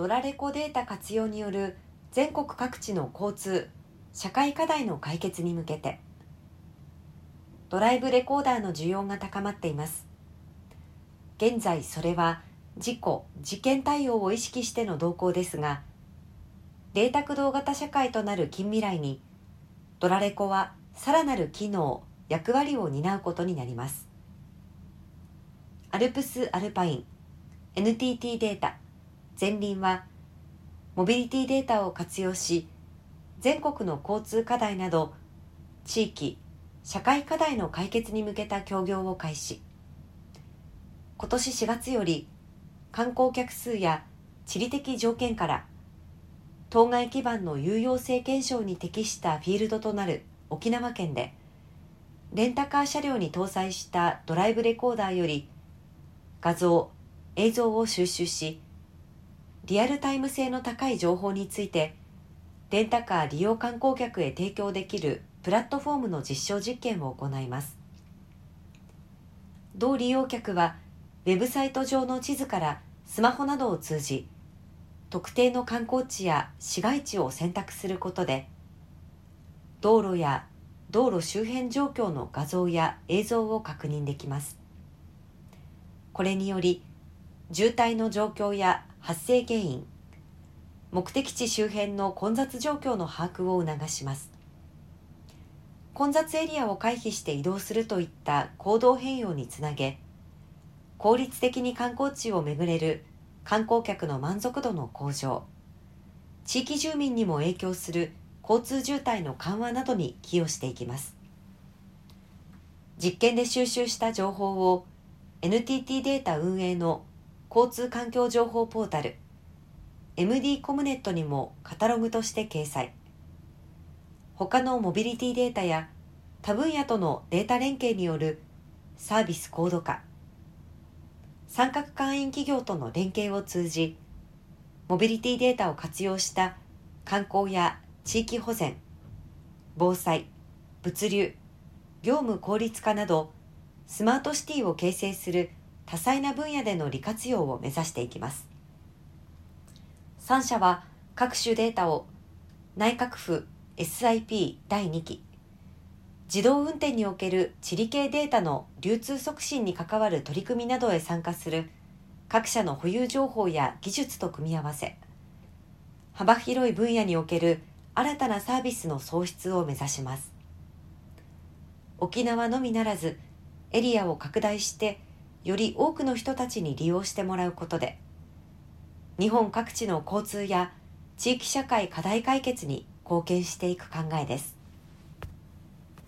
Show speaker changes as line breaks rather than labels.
ドラレコデータ活用による全国各地の交通社会課題の解決に向けてドライブレコーダーの需要が高まっています。現在それは事故事件対応を意識しての動向ですがデータ駆動型社会となる近未来にドラレコはさらなる機能役割を担うことになります。アルプスアルパイン NTT データ前輪はモビリティデータを活用し全国の交通課題など地域社会課題の解決に向けた協業を開始。今年4月より観光客数や地理的条件から当該基盤の有用性検証に適したフィールドとなる沖縄県でレンタカー車両に搭載したドライブレコーダーより画像映像を収集しリアルタイム性の高い情報についてレンタカー利用観光客へ提供できるプラットフォームの実証実験を行います。同利用客はウェブサイト上の地図からスマホなどを通じ特定の観光地や市街地を選択することで道路や道路周辺状況の画像や映像を確認できます。これにより渋滞の状況や発生原因。目的地周辺の混雑状況の把握を促します。混雑エリアを回避して移動するといった行動変容につなげ効率的に観光地を巡れる観光客の満足度の向上地域住民にも影響する交通渋滞の緩和などに寄与していきます。実験で収集した情報を NTT データ運営の交通環境情報ポータル。MD コムネットにもカタログとして掲載。他のモビリティデータや他分野とのデータ連携によるサービス高度化。三角会員企業との連携を通じモビリティデータを活用した観光や地域保全防災物流業務効率化などスマートシティを形成する多彩な分野での利活用を目指していきます。3社は各種データを内閣府 SIP 第2期自動運転における地理系データの流通促進に関わる取り組みなどへ参加する各社の保有情報や技術と組み合わせ幅広い分野における新たなサービスの創出を目指します。沖縄のみならずエリアを拡大してより多くの人たちに利用してもらうことで日本各地の交通や地域社会課題解決に貢献していく考えです。